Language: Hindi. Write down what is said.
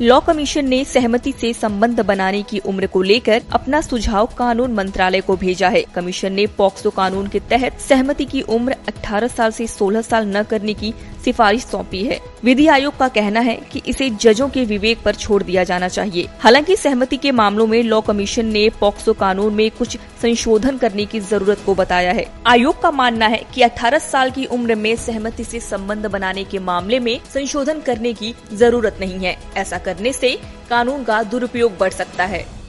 लॉ कमीशन ने सहमति से संबंध बनाने की उम्र को लेकर अपना सुझाव कानून मंत्रालय को भेजा है। कमीशन ने पॉक्सो कानून के तहत सहमति की उम्र 18 साल से 16 साल न करने की सिफारिश सौंपी है। विधि आयोग का कहना है कि इसे जजों के विवेक पर छोड़ दिया जाना चाहिए। हालाँकि सहमति के मामलों में लॉ कमीशन ने पॉक्सो कानून में कुछ संशोधन करने की ज़रूरत को बताया है। आयोग का मानना है कि 18 साल की उम्र में सहमति से संबंध बनाने के मामले में संशोधन करने की ज़रूरत नहीं है। ऐसा करने से कानून का दुरुपयोग बढ़ सकता है।